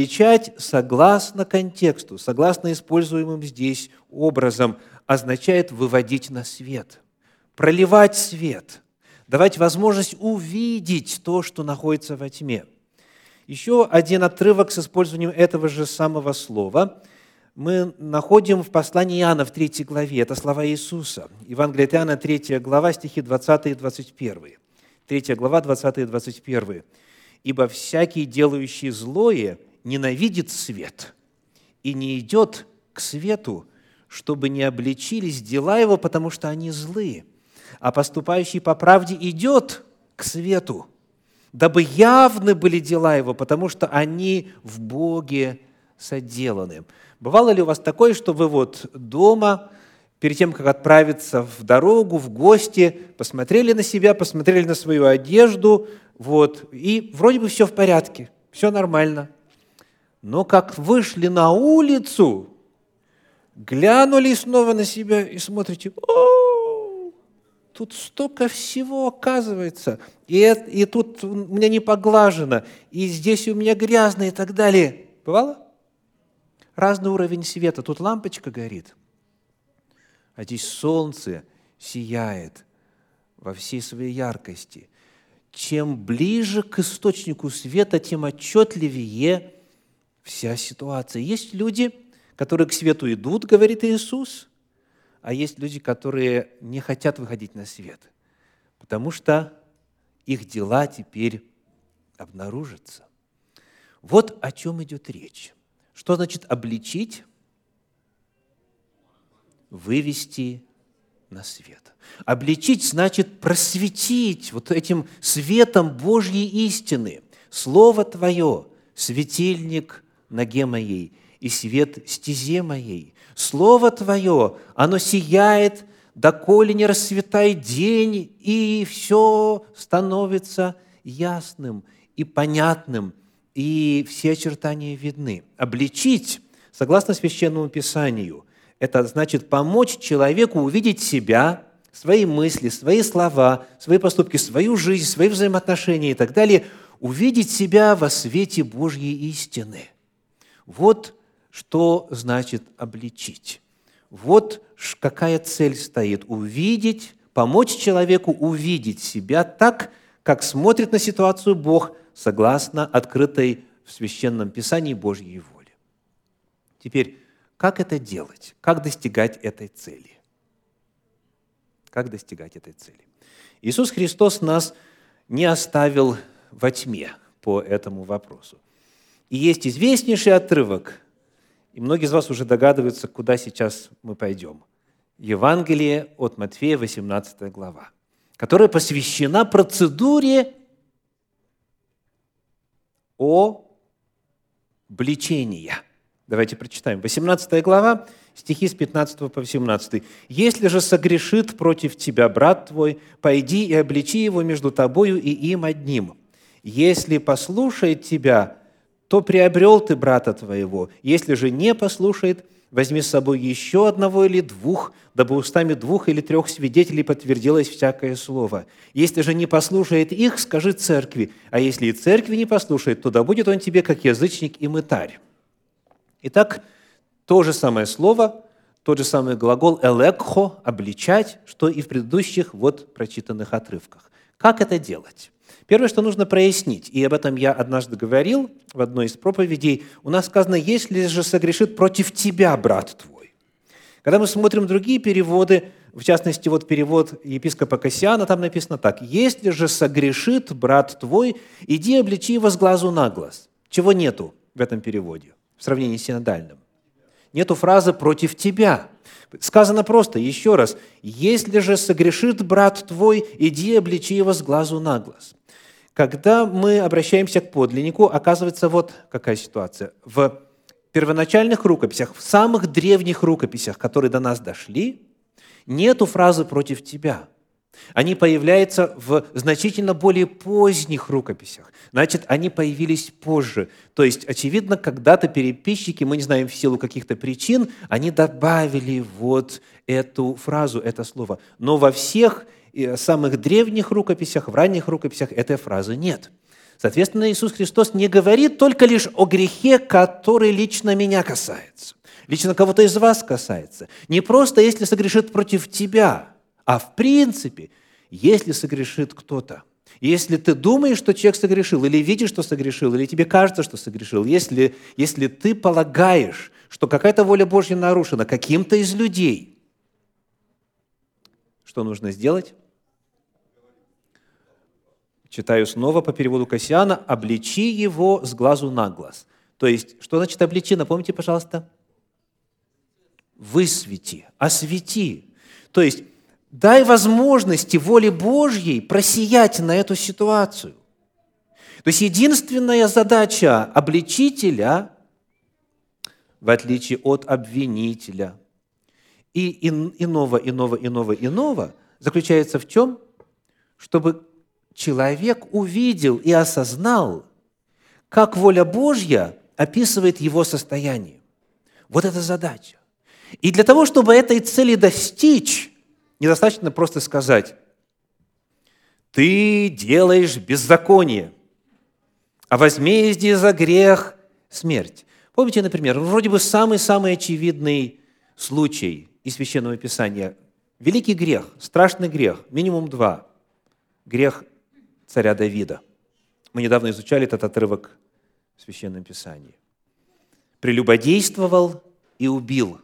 Обличать согласно контексту, согласно используемым здесь образом, означает выводить на свет, проливать свет, давать возможность увидеть то, что находится во тьме. Еще один отрывок с использованием этого же самого слова мы находим в послании Иоанна в 3 главе. Это слова Иисуса. Евангелие от Иоанна, 3 глава, стихи 20 и 21. 3 глава, 20 и 21. «Ибо всякий, делающий злое, ненавидит свет и не идет к свету, чтобы не обличились дела его, потому что они злые. А поступающий по правде идет к свету, дабы явны были дела его, потому что они в Боге соделаны». Бывало ли у вас такое, что вы вот дома, перед тем, как отправиться в дорогу, в гости, посмотрели на себя, посмотрели на свою одежду, вот, и вроде бы все в порядке, все нормально. Но как вышли на улицу, глянули снова на себя и смотрите, о, тут столько всего оказывается, и, и тут у меня не поглажено, и здесь у меня грязно и так далее. Бывало? Разный уровень света. Тут лампочка горит, а здесь солнце сияет во всей своей яркости – чем ближе к источнику света, тем отчетливее вся ситуация. Есть люди, которые к свету идут, говорит Иисус, а есть люди, которые не хотят выходить на свет, потому что их дела теперь обнаружатся. Вот о чем идет речь. Что значит обличить? Вывести на свет. Обличить значит просветить вот этим светом Божьей истины. Слово Твое – светильник ноге моей и свет стезе моей. Слово Твое, оно сияет, доколе не расцветает день, и все становится ясным и понятным, и все очертания видны. Обличить, согласно Священному Писанию, это значит помочь человеку увидеть себя, свои мысли, свои слова, свои поступки, свою жизнь, свои взаимоотношения и так далее, увидеть себя во свете Божьей истины. Вот что значит обличить. Вот какая цель стоит – увидеть, помочь человеку увидеть себя так, как смотрит на ситуацию Бог, согласно открытой в Священном Писании Божьей воле. Теперь, как это делать? Как достигать этой цели? Как достигать этой цели? Иисус Христос нас не оставил во тьме по этому вопросу. И есть известнейший отрывок, и многие из вас уже догадываются, куда сейчас мы пойдем. Евангелие от Матфея, 18 глава, которая посвящена процедуре обличения – Давайте прочитаем. 18 глава, стихи с 15 по 18. «Если же согрешит против тебя брат твой, пойди и обличи его между тобою и им одним. Если послушает тебя, то приобрел ты брата твоего. Если же не послушает, возьми с собой еще одного или двух, дабы устами двух или трех свидетелей подтвердилось всякое слово. Если же не послушает их, скажи церкви, а если и церкви не послушает, то да будет он тебе как язычник и мытарь. Итак, то же самое слово, тот же самый глагол «элекхо» – «обличать», что и в предыдущих вот прочитанных отрывках. Как это делать? Первое, что нужно прояснить, и об этом я однажды говорил в одной из проповедей, у нас сказано «если же согрешит против тебя брат твой». Когда мы смотрим другие переводы, в частности, вот перевод епископа Кассиана, там написано так, «Если же согрешит брат твой, иди обличи его с глазу на глаз». Чего нету в этом переводе? в сравнении с синодальным. Нету фразы «против тебя». Сказано просто, еще раз, «Если же согрешит брат твой, иди обличи его с глазу на глаз». Когда мы обращаемся к подлиннику, оказывается вот какая ситуация. В первоначальных рукописях, в самых древних рукописях, которые до нас дошли, нету фразы «против тебя». Они появляются в значительно более поздних рукописях. Значит, они появились позже. То есть, очевидно, когда-то переписчики, мы не знаем в силу каких-то причин, они добавили вот эту фразу, это слово. Но во всех э, самых древних рукописях, в ранних рукописях этой фразы нет. Соответственно, Иисус Христос не говорит только лишь о грехе, который лично меня касается, лично кого-то из вас касается. Не просто, если согрешит против тебя, а в принципе, если согрешит кто-то. Если ты думаешь, что человек согрешил, или видишь, что согрешил, или тебе кажется, что согрешил, если, если ты полагаешь, что какая-то воля Божья нарушена каким-то из людей, что нужно сделать? Читаю снова по переводу Кассиана. «Обличи его с глазу на глаз». То есть, что значит обличи? Напомните, пожалуйста. Высвети, освети. То есть, дай возможности воле Божьей просиять на эту ситуацию. То есть, единственная задача обличителя, в отличие от обвинителя и иного, иного, иного, иного, заключается в чем? Чтобы человек увидел и осознал, как воля Божья описывает его состояние. Вот это задача. И для того, чтобы этой цели достичь, недостаточно просто сказать, ты делаешь беззаконие, а возмездие за грех – смерть. Помните, например, вроде бы самый-самый очевидный случай из Священного Писания. Великий грех, страшный грех, минимум два. Грех царя Давида. Мы недавно изучали этот отрывок в Священном Писании. Прелюбодействовал и убил.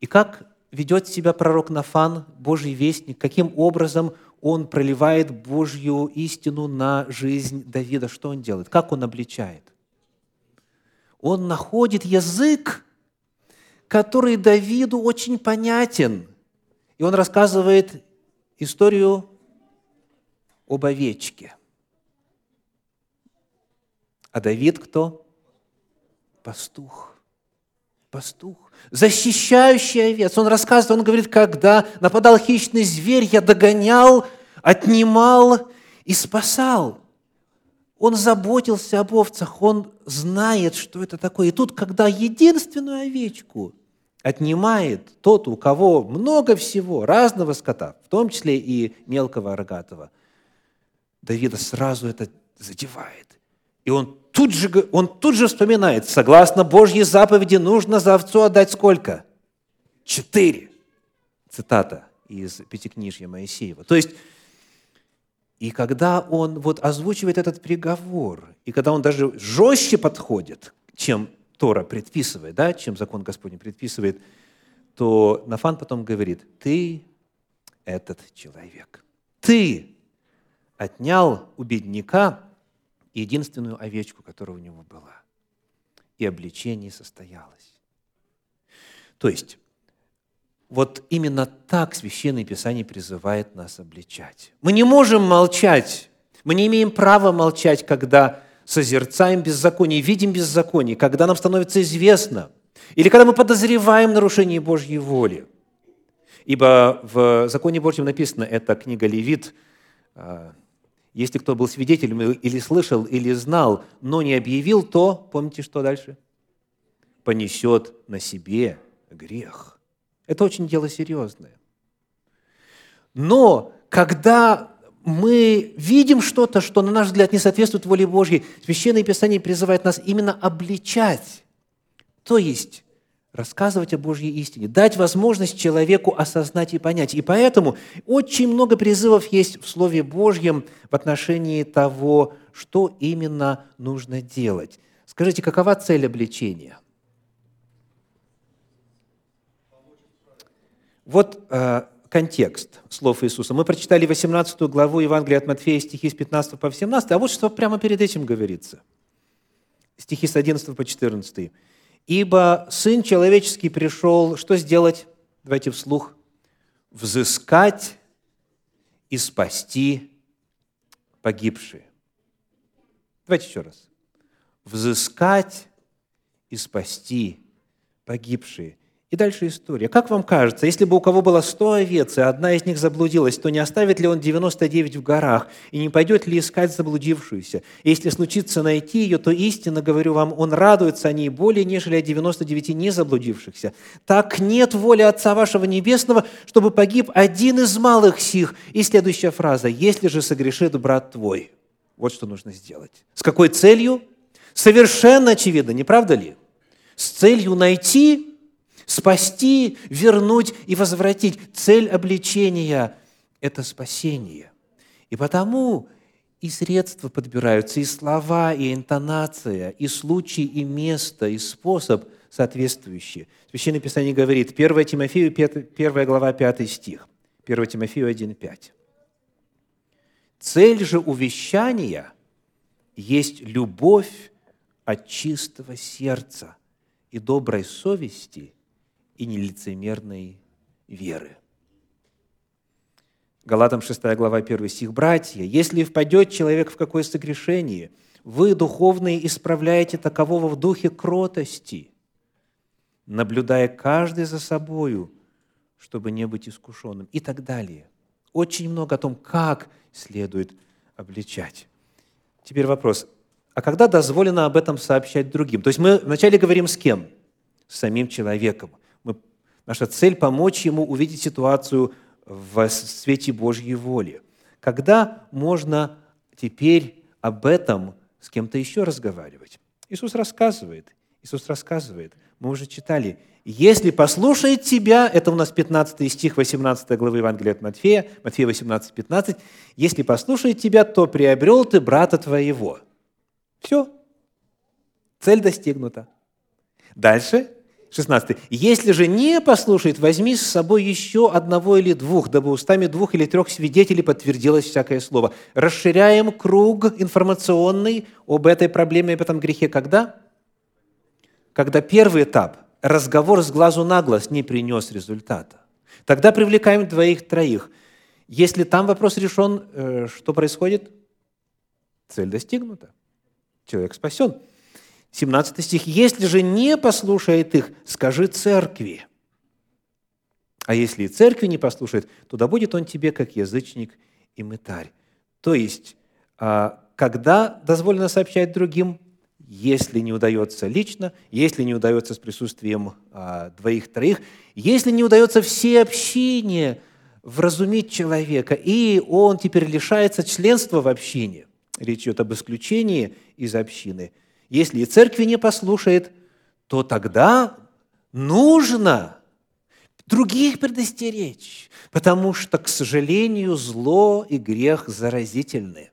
И как ведет себя пророк Нафан, Божий вестник, каким образом он проливает Божью истину на жизнь Давида. Что он делает? Как он обличает? Он находит язык, который Давиду очень понятен. И он рассказывает историю об овечке. А Давид кто? Пастух. Пастух, защищающий овец. Он рассказывает, он говорит, когда нападал хищный зверь, я догонял, отнимал и спасал. Он заботился об овцах, он знает, что это такое. И тут, когда единственную овечку отнимает тот, у кого много всего, разного скота, в том числе и мелкого рогатого – Давида сразу это задевает. И он тут же, он тут же вспоминает, согласно Божьей заповеди, нужно за овцу отдать сколько? Четыре. Цитата из Пятикнижья Моисеева. То есть, и когда он вот озвучивает этот приговор, и когда он даже жестче подходит, чем Тора предписывает, да, чем закон Господень предписывает, то Нафан потом говорит, ты этот человек. Ты отнял у бедняка единственную овечку, которая у него была. И обличение состоялось. То есть, вот именно так Священное Писание призывает нас обличать. Мы не можем молчать, мы не имеем права молчать, когда созерцаем беззаконие, видим беззаконие, когда нам становится известно, или когда мы подозреваем нарушение Божьей воли. Ибо в Законе Божьем написано, это книга Левит, а, если кто был свидетелем или слышал, или знал, но не объявил, то, помните, что дальше? Понесет на себе грех. Это очень дело серьезное. Но когда мы видим что-то, что, на наш взгляд, не соответствует воле Божьей, Священное Писание призывает нас именно обличать, то есть рассказывать о Божьей истине, дать возможность человеку осознать и понять. И поэтому очень много призывов есть в Слове Божьем в отношении того, что именно нужно делать. Скажите, какова цель обличения? Вот э, контекст слов Иисуса. Мы прочитали 18 главу Евангелия от Матфея, стихи с 15 по 17, а вот что прямо перед этим говорится. Стихи с 11 по 14. Ибо Сын Человеческий пришел, что сделать? Давайте вслух. Взыскать и спасти погибшие. Давайте еще раз. Взыскать и спасти погибшие. И дальше история. Как вам кажется, если бы у кого было 100 овец, и одна из них заблудилась, то не оставит ли он 99 в горах, и не пойдет ли искать заблудившуюся? И если случится найти ее, то истинно, говорю вам, он радуется о ней более, нежели о 99 не заблудившихся. Так нет воли Отца вашего Небесного, чтобы погиб один из малых сих. И следующая фраза. «Если же согрешит брат твой». Вот что нужно сделать. С какой целью? Совершенно очевидно, не правда ли? С целью найти, спасти, вернуть и возвратить. Цель обличения – это спасение. И потому и средства подбираются, и слова, и интонация, и случай, и место, и способ соответствующие. Священное Писание говорит, 1 Тимофею, 1 глава, 5 стих, 1 Тимофею 1, 5. Цель же увещания есть любовь от чистого сердца и доброй совести и нелицемерной веры. Галатам 6 глава 1 стих. «Братья, если впадет человек в какое согрешение, вы, духовные, исправляете такового в духе кротости, наблюдая каждый за собою, чтобы не быть искушенным» и так далее. Очень много о том, как следует обличать. Теперь вопрос. А когда дозволено об этом сообщать другим? То есть мы вначале говорим с кем? С самим человеком. Наша цель – помочь ему увидеть ситуацию в свете Божьей воли. Когда можно теперь об этом с кем-то еще разговаривать? Иисус рассказывает. Иисус рассказывает. Мы уже читали. «Если послушает тебя», это у нас 15 стих 18 главы Евангелия от Матфея, Матфея 18, 15, «Если послушает тебя, то приобрел ты брата твоего». Все. Цель достигнута. Дальше, 16. «Если же не послушает, возьми с собой еще одного или двух, дабы устами двух или трех свидетелей подтвердилось всякое слово». Расширяем круг информационный об этой проблеме, об этом грехе. Когда? Когда первый этап, разговор с глазу на глаз, не принес результата. Тогда привлекаем двоих-троих. Если там вопрос решен, э, что происходит? Цель достигнута. Человек спасен. 17 стих. «Если же не послушает их, скажи церкви». А если и церкви не послушает, то да будет он тебе, как язычник и мытарь. То есть, а, когда дозволено сообщать другим, если не удается лично, если не удается с присутствием а, двоих-троих, если не удается все общине вразумить человека, и он теперь лишается членства в общине, речь идет об исключении из общины – если и церкви не послушает, то тогда нужно других предостеречь, потому что, к сожалению, зло и грех заразительны.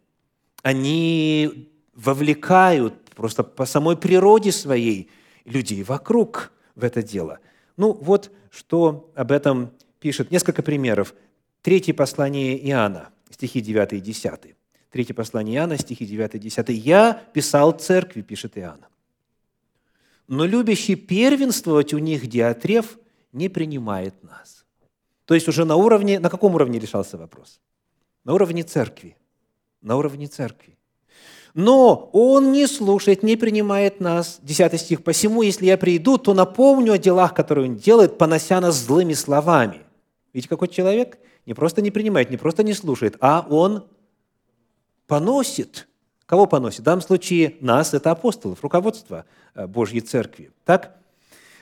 Они вовлекают просто по самой природе своей людей вокруг в это дело. Ну вот, что об этом пишет. Несколько примеров. Третье послание Иоанна, стихи 9 и 10. Третье послание Иоанна, стихи 9 и 10. «Я писал церкви», пишет Иоанн, «но любящий первенствовать у них Диатреф не принимает нас». То есть уже на уровне, на каком уровне решался вопрос? На уровне церкви. На уровне церкви. Но он не слушает, не принимает нас. Десятый стих. «Посему, если я приду, то напомню о делах, которые он делает, понося нас злыми словами». Видите, какой человек? Не просто не принимает, не просто не слушает, а он поносит. Кого поносит? В данном случае нас, это апостолов, руководство э, Божьей Церкви. Так?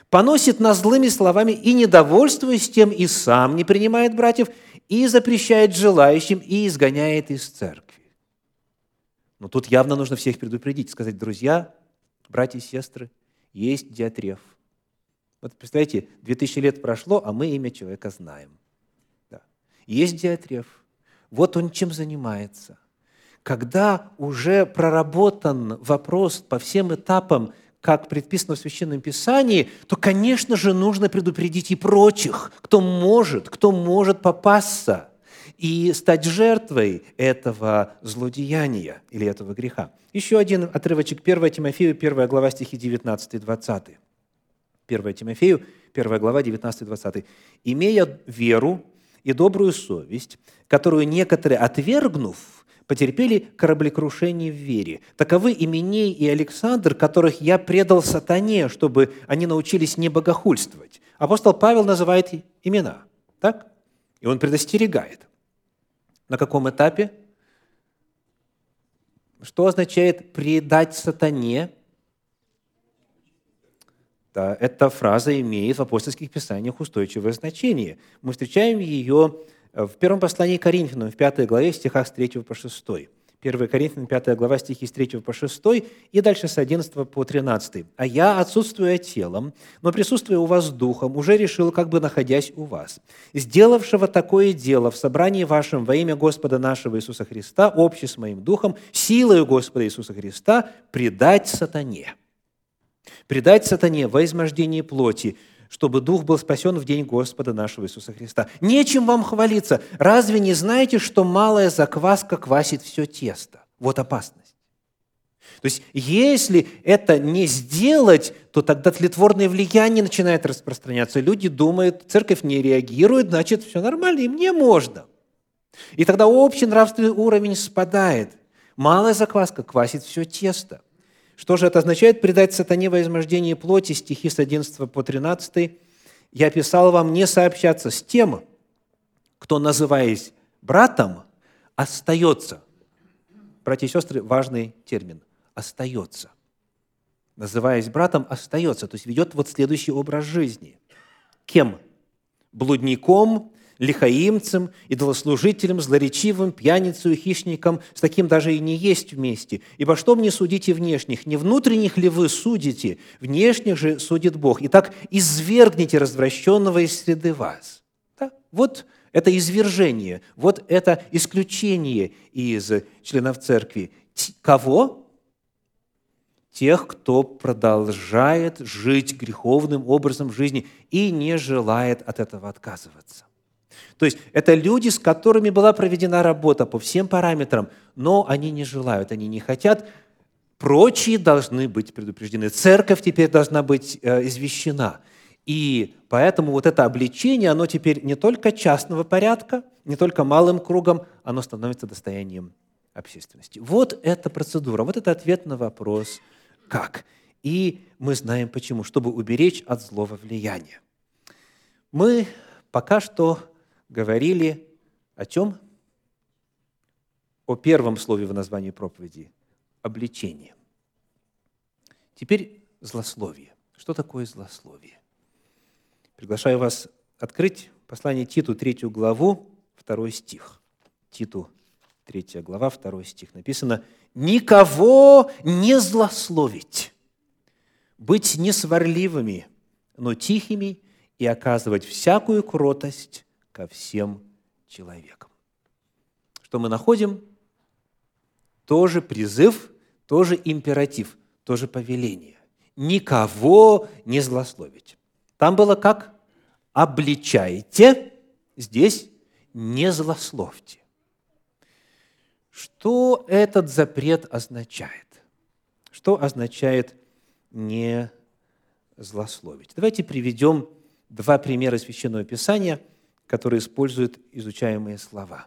Поносит нас злыми словами и, недовольствуясь тем, и сам не принимает братьев, и запрещает желающим, и изгоняет из церкви. Но тут явно нужно всех предупредить, сказать, друзья, братья и сестры, есть диатреф. Вот представляете, 2000 лет прошло, а мы имя человека знаем. Да. Есть диатреф. Вот он чем занимается когда уже проработан вопрос по всем этапам, как предписано в Священном Писании, то, конечно же, нужно предупредить и прочих, кто может, кто может попасться и стать жертвой этого злодеяния или этого греха. Еще один отрывочек 1 Тимофею, 1 глава стихи 19 и 20. 1 Тимофею, 1 глава, 19-20. «Имея веру и добрую совесть, которую некоторые, отвергнув, потерпели кораблекрушение в вере. Таковы Именей и Александр, которых я предал сатане, чтобы они научились не богохульствовать. Апостол Павел называет имена, так? И он предостерегает. На каком этапе? Что означает предать сатане? Да, эта фраза имеет в апостольских писаниях устойчивое значение. Мы встречаем ее в первом послании Коринфянам, в пятой главе, стихах с 3 по 6. 1 Коринфянам 5 глава, стихи с 3 по 6, и дальше с 11 по 13. «А я, отсутствуя телом, но присутствуя у вас духом, уже решил, как бы находясь у вас, сделавшего такое дело в собрании вашем во имя Господа нашего Иисуса Христа, общий с моим духом, силою Господа Иисуса Христа, предать сатане». Предать сатане во измождении плоти, чтобы Дух был спасен в день Господа нашего Иисуса Христа. Нечем вам хвалиться. Разве не знаете, что малая закваска квасит все тесто? Вот опасность. То есть, если это не сделать, то тогда тлетворное влияние начинает распространяться. Люди думают, церковь не реагирует, значит, все нормально, и мне можно. И тогда общий нравственный уровень спадает. Малая закваска квасит все тесто – что же это означает? Предать сатане во измождении плоти, стихи с 11 по 13. «Я писал вам не сообщаться с тем, кто, называясь братом, остается». Братья и сестры, важный термин – остается. Называясь братом, остается, то есть ведет вот следующий образ жизни. Кем? Блудником, лихаимцем, идолослужителем, злоречивым, пьяницей, хищником, с таким даже и не есть вместе. Ибо что мне судите внешних? Не внутренних ли вы судите? Внешних же судит Бог. Итак, извергните развращенного из среды вас. Да? Вот это извержение, вот это исключение из членов церкви. Кого? Тех, кто продолжает жить греховным образом жизни и не желает от этого отказываться. То есть это люди, с которыми была проведена работа по всем параметрам, но они не желают, они не хотят. Прочие должны быть предупреждены. Церковь теперь должна быть э, извещена. И поэтому вот это обличение, оно теперь не только частного порядка, не только малым кругом, оно становится достоянием общественности. Вот эта процедура, вот это ответ на вопрос «как?». И мы знаем почему, чтобы уберечь от злого влияния. Мы пока что говорили о чем? О первом слове в названии проповеди – обличение. Теперь злословие. Что такое злословие? Приглашаю вас открыть послание Титу, третью главу, второй стих. Титу, третья глава, второй стих. Написано «Никого не злословить, быть несварливыми, но тихими и оказывать всякую кротость ко всем человекам. Что мы находим? Тоже призыв, тоже императив, тоже повеление. Никого не злословить. Там было как? Обличайте, здесь не злословьте. Что этот запрет означает? Что означает не злословить? Давайте приведем два примера Священного Писания – который использует изучаемые слова.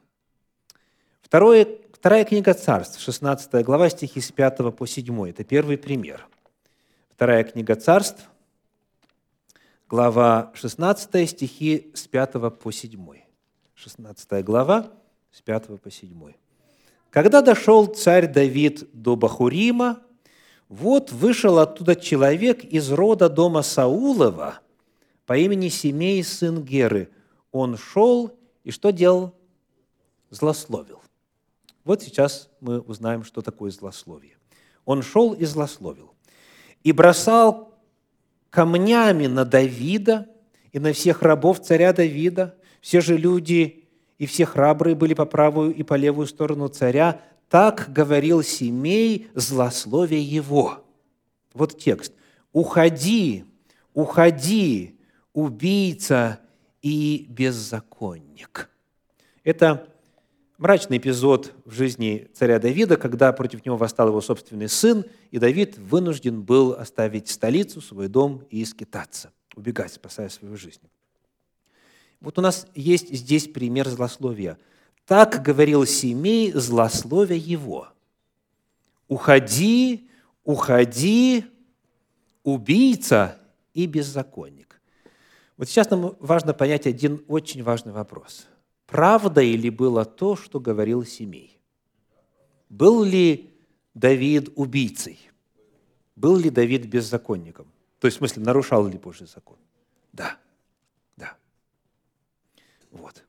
Второе, вторая книга Царств, 16 глава, стихи с 5 по 7. Это первый пример. Вторая книга Царств, глава 16, стихи с 5 по 7. 16 глава, с 5 по 7. Когда дошел царь Давид до Бахурима, вот вышел оттуда человек из рода дома Саулова по имени Семей, сын Геры, он шел и что делал? Злословил. Вот сейчас мы узнаем, что такое злословие. Он шел и злословил. И бросал камнями на Давида и на всех рабов царя Давида. Все же люди и все храбрые были по правую и по левую сторону царя. Так говорил Семей, злословие его. Вот текст. «Уходи, уходи, убийца и беззаконник. Это мрачный эпизод в жизни царя Давида, когда против него восстал его собственный сын, и Давид вынужден был оставить столицу, свой дом и скитаться, убегать, спасая свою жизнь. Вот у нас есть здесь пример злословия. Так говорил Семей, злословия его. «Уходи, уходи, убийца и беззаконник». Вот сейчас нам важно понять один очень важный вопрос. Правда ли было то, что говорил Семей? Был ли Давид убийцей? Был ли Давид беззаконником? То есть, в смысле, нарушал ли Божий закон? Да, да. Вот.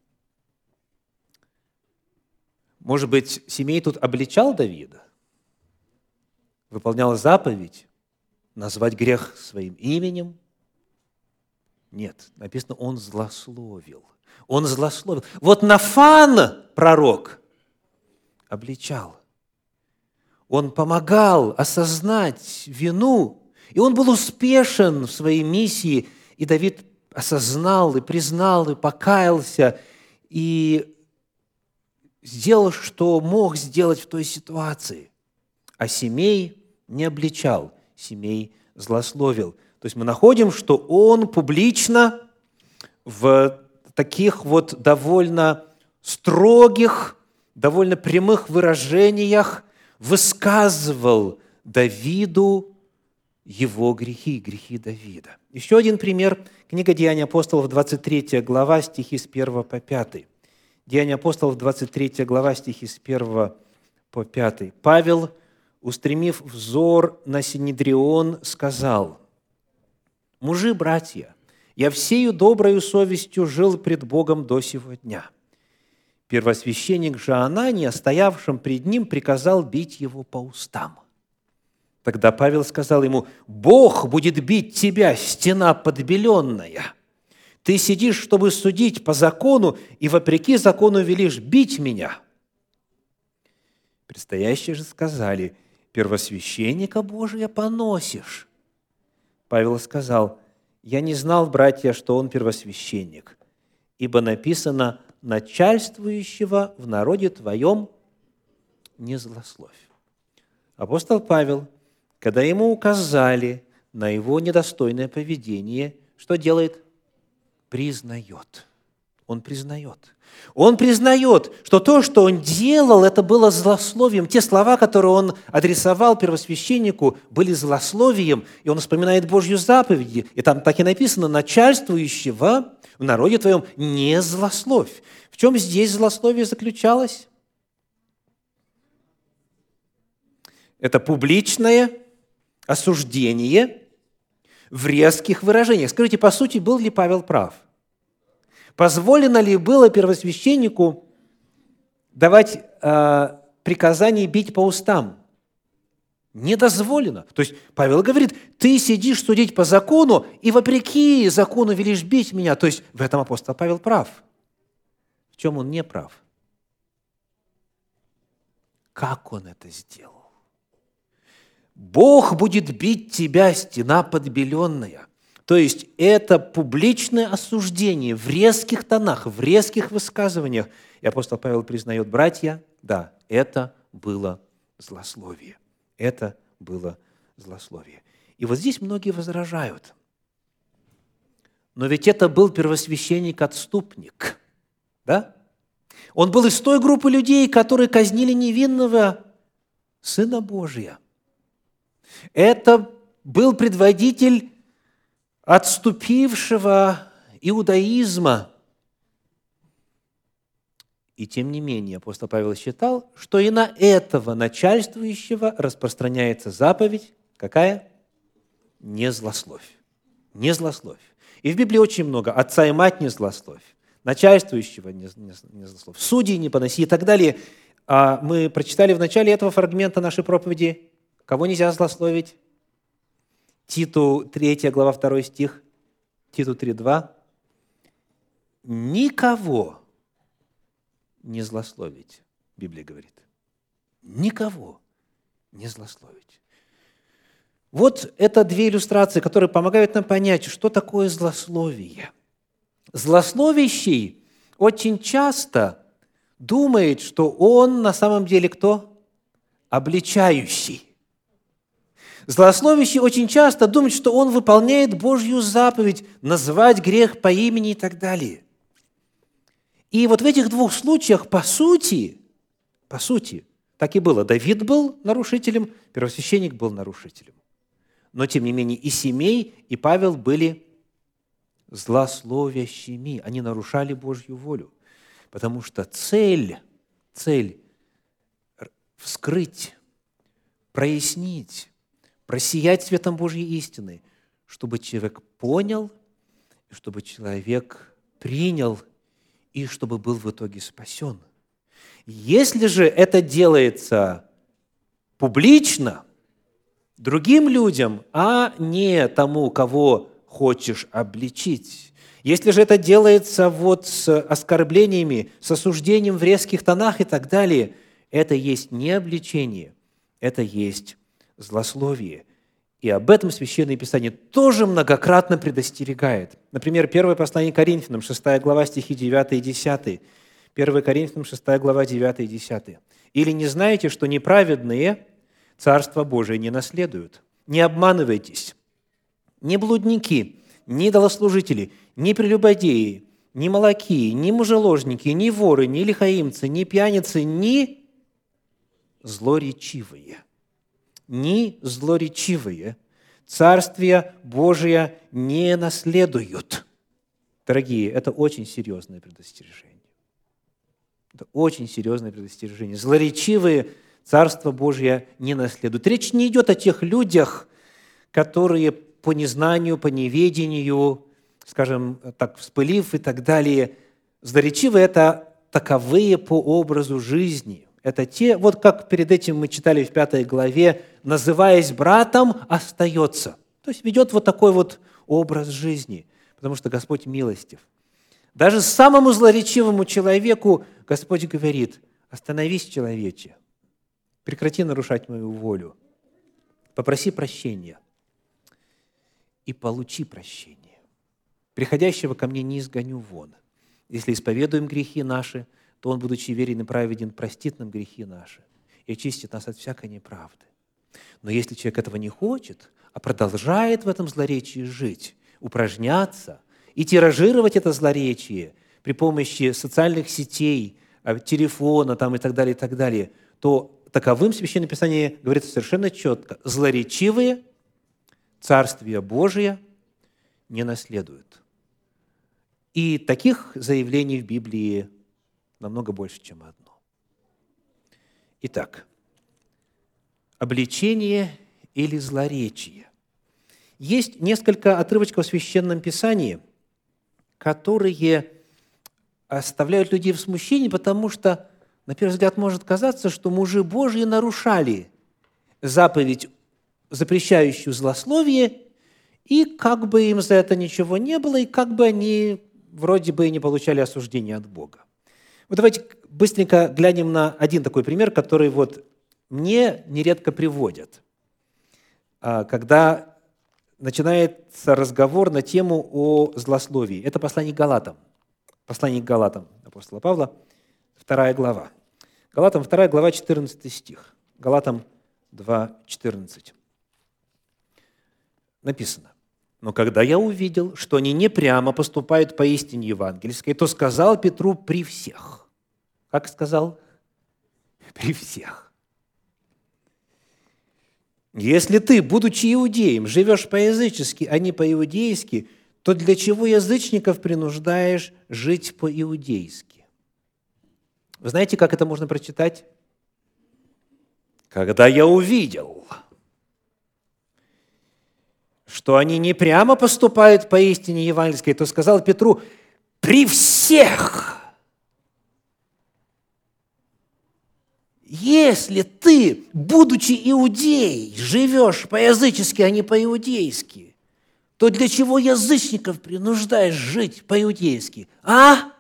Может быть, семей тут обличал Давида? Выполнял заповедь назвать грех своим именем? Нет, написано, он злословил. Он злословил. Вот Нафан, пророк, обличал. Он помогал осознать вину, и он был успешен в своей миссии, и Давид осознал и признал, и покаялся, и сделал, что мог сделать в той ситуации. А семей не обличал, семей злословил. То есть мы находим, что он публично в таких вот довольно строгих, довольно прямых выражениях высказывал Давиду его грехи, грехи Давида. Еще один пример. Книга Деяний апостолов, 23 глава, стихи с 1 по 5. Деяния апостолов, 23 глава, стихи с 1 по 5. Павел, устремив взор на Синедрион, сказал, «Мужи, братья, я всею доброю совестью жил пред Богом до сего дня». Первосвященник же Анания, стоявшим пред ним, приказал бить его по устам. Тогда Павел сказал ему, «Бог будет бить тебя, стена подбеленная». Ты сидишь, чтобы судить по закону, и вопреки закону велишь бить меня. Предстоящие же сказали, первосвященника Божия поносишь. Павел сказал, я не знал, братья, что он первосвященник, ибо написано, начальствующего в народе твоем не злословь. Апостол Павел, когда ему указали на его недостойное поведение, что делает? признает. Он признает. Он признает, что то, что он делал, это было злословием. Те слова, которые он адресовал первосвященнику, были злословием, и он вспоминает Божью заповеди. И там так и написано, начальствующего в народе твоем не злословь. В чем здесь злословие заключалось? Это публичное осуждение в резких выражениях. Скажите, по сути, был ли Павел прав? Позволено ли было первосвященнику давать э, приказание бить по устам? Не дозволено. То есть Павел говорит, ты сидишь судить по закону, и вопреки закону велишь бить меня. То есть в этом апостол Павел прав. В чем он не прав? Как он это сделал? Бог будет бить тебя, стена подбеленная. То есть это публичное осуждение в резких тонах, в резких высказываниях. И апостол Павел признает, братья, да, это было злословие. Это было злословие. И вот здесь многие возражают. Но ведь это был первосвященник-отступник. Да? Он был из той группы людей, которые казнили невинного Сына Божия – это был предводитель отступившего иудаизма. И тем не менее апостол Павел считал, что и на этого начальствующего распространяется заповедь, какая? Не злословь. Не злословь. И в Библии очень много. Отца и мать не злословь. Начальствующего не, не, злословь. Судей не поноси и так далее. А мы прочитали в начале этого фрагмента нашей проповеди Кого нельзя злословить? Титу 3 глава 2 стих, Титу 3, 2. Никого не злословить, Библия говорит. Никого не злословить. Вот это две иллюстрации, которые помогают нам понять, что такое злословие. Злословящий очень часто думает, что он на самом деле кто? Обличающий. Злословящий очень часто думает, что он выполняет Божью заповедь, называть грех по имени и так далее. И вот в этих двух случаях, по сути, по сути, так и было. Давид был нарушителем, первосвященник был нарушителем. Но, тем не менее, и Семей, и Павел были злословящими. Они нарушали Божью волю. Потому что цель, цель вскрыть, прояснить, просиять светом Божьей истины, чтобы человек понял, чтобы человек принял и чтобы был в итоге спасен. Если же это делается публично, другим людям, а не тому, кого хочешь обличить. Если же это делается вот с оскорблениями, с осуждением в резких тонах и так далее, это есть не обличение, это есть злословие. И об этом Священное Писание тоже многократно предостерегает. Например, 1 послание Коринфянам, 6 глава, стихи 9 и 10. 1 Коринфянам, 6 глава, 9 и 10. «Или не знаете, что неправедные Царство Божие не наследуют? Не обманывайтесь. Ни блудники, ни долослужители, ни прелюбодеи, ни молоки, ни мужеложники, ни воры, ни лихаимцы, ни пьяницы, ни злоречивые. Ни злоречивые Царствие Божие не наследуют. Дорогие, это очень серьезное предостережение. Это очень серьезное предостережение. Злоречивые Царство Божье не наследуют. Речь не идет о тех людях, которые по незнанию, по неведению, скажем так, вспылив и так далее. Злоречивые – это таковые по образу жизни. Это те, вот как перед этим мы читали в пятой главе, называясь братом, остается. То есть ведет вот такой вот образ жизни, потому что Господь милостив. Даже самому злоречивому человеку Господь говорит, остановись, человече, прекрати нарушать мою волю, попроси прощения и получи прощение. Приходящего ко мне не изгоню вон. Если исповедуем грехи наши, то Он, будучи верен и праведен, простит нам грехи наши и очистит нас от всякой неправды. Но если человек этого не хочет, а продолжает в этом злоречии жить, упражняться и тиражировать это злоречие при помощи социальных сетей, а, телефона там, и так далее, и так далее, то таковым Священное Писание говорится совершенно четко. Злоречивые Царствие Божие не наследуют. И таких заявлений в Библии намного больше, чем одно. Итак, обличение или злоречие. Есть несколько отрывочков в Священном Писании, которые оставляют людей в смущении, потому что, на первый взгляд, может казаться, что мужи Божьи нарушали заповедь, запрещающую злословие, и как бы им за это ничего не было, и как бы они вроде бы и не получали осуждения от Бога. Вот давайте быстренько глянем на один такой пример, который вот мне нередко приводят, а, когда начинается разговор на тему о злословии. Это послание к Галатам. Послание к Галатам апостола Павла, вторая глава. Галатам, вторая глава, 14 стих. Галатам 2, 14. Написано. Но когда я увидел, что они не прямо поступают по истине евангельской, то сказал Петру при всех. Как сказал? При всех. Если ты, будучи иудеем, живешь по-язычески, а не по-иудейски, то для чего язычников принуждаешь жить по-иудейски? Вы знаете, как это можно прочитать? Когда я увидел – что они не прямо поступают по истине евангельской, то сказал Петру, при всех, если ты, будучи иудей, живешь по-язычески, а не по-иудейски, то для чего язычников принуждаешь жить по-иудейски? А?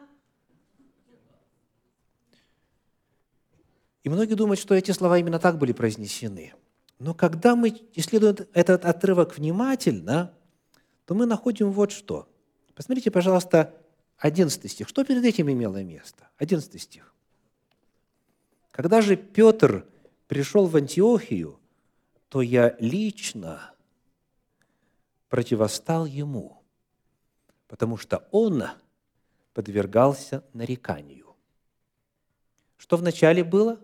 И многие думают, что эти слова именно так были произнесены – но когда мы исследуем этот отрывок внимательно, то мы находим вот что. Посмотрите, пожалуйста, 11 стих. Что перед этим имело место? 11 стих. Когда же Петр пришел в Антиохию, то я лично противостал ему, потому что он подвергался нареканию. Что вначале было?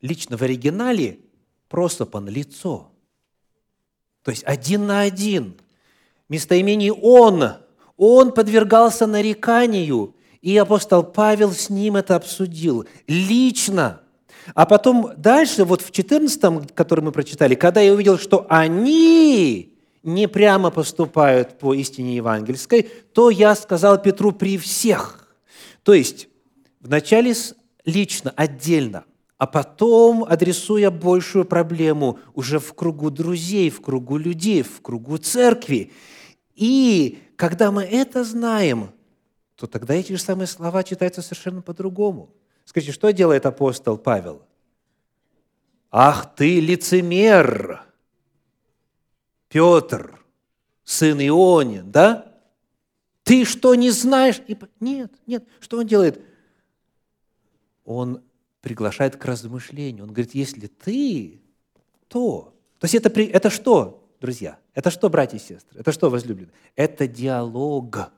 Лично в оригинале просто по лицо. То есть один на один. Местоимение «он». Он подвергался нареканию, и апостол Павел с ним это обсудил лично. А потом дальше, вот в 14, который мы прочитали, когда я увидел, что они не прямо поступают по истине евангельской, то я сказал Петру при всех. То есть, вначале лично, отдельно, а потом адресуя большую проблему уже в кругу друзей, в кругу людей, в кругу церкви. И когда мы это знаем, то тогда эти же самые слова читаются совершенно по-другому. Скажите, что делает апостол Павел? «Ах ты, лицемер! Петр, сын Ионин, да? Ты что, не знаешь?» Нет, нет. Что он делает? Он приглашает к размышлению. Он говорит, если ты, то... То есть это, это что, друзья? Это что, братья и сестры? Это что, возлюбленные? Это диалог.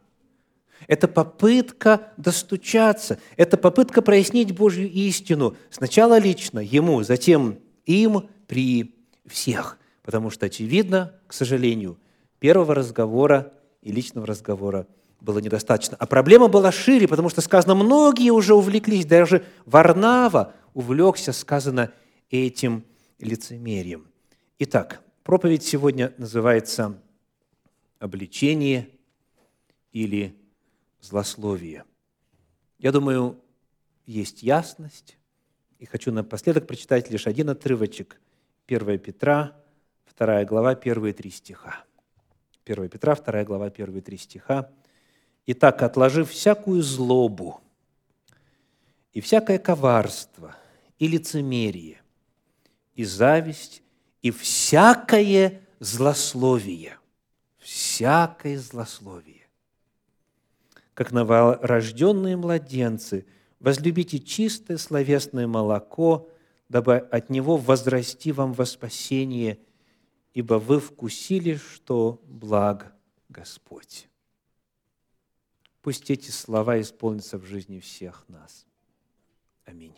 Это попытка достучаться. Это попытка прояснить Божью истину. Сначала лично ему, затем им при всех. Потому что, очевидно, к сожалению, первого разговора и личного разговора было недостаточно. А проблема была шире, потому что сказано, многие уже увлеклись, даже Варнава увлекся, сказано, этим лицемерием. Итак, проповедь сегодня называется «Обличение» или «Злословие». Я думаю, есть ясность, и хочу напоследок прочитать лишь один отрывочек. 1 Петра, 2 глава, первые три стиха. 1 Петра, 2 глава, первые три стиха. Итак, отложив всякую злобу и всякое коварство и лицемерие, и зависть, и всякое злословие, всякое злословие. Как новорожденные младенцы, возлюбите чистое словесное молоко, дабы от него возрасти вам во спасение, ибо вы вкусили, что благ Господь. Пусть эти слова исполнятся в жизни всех нас. Аминь.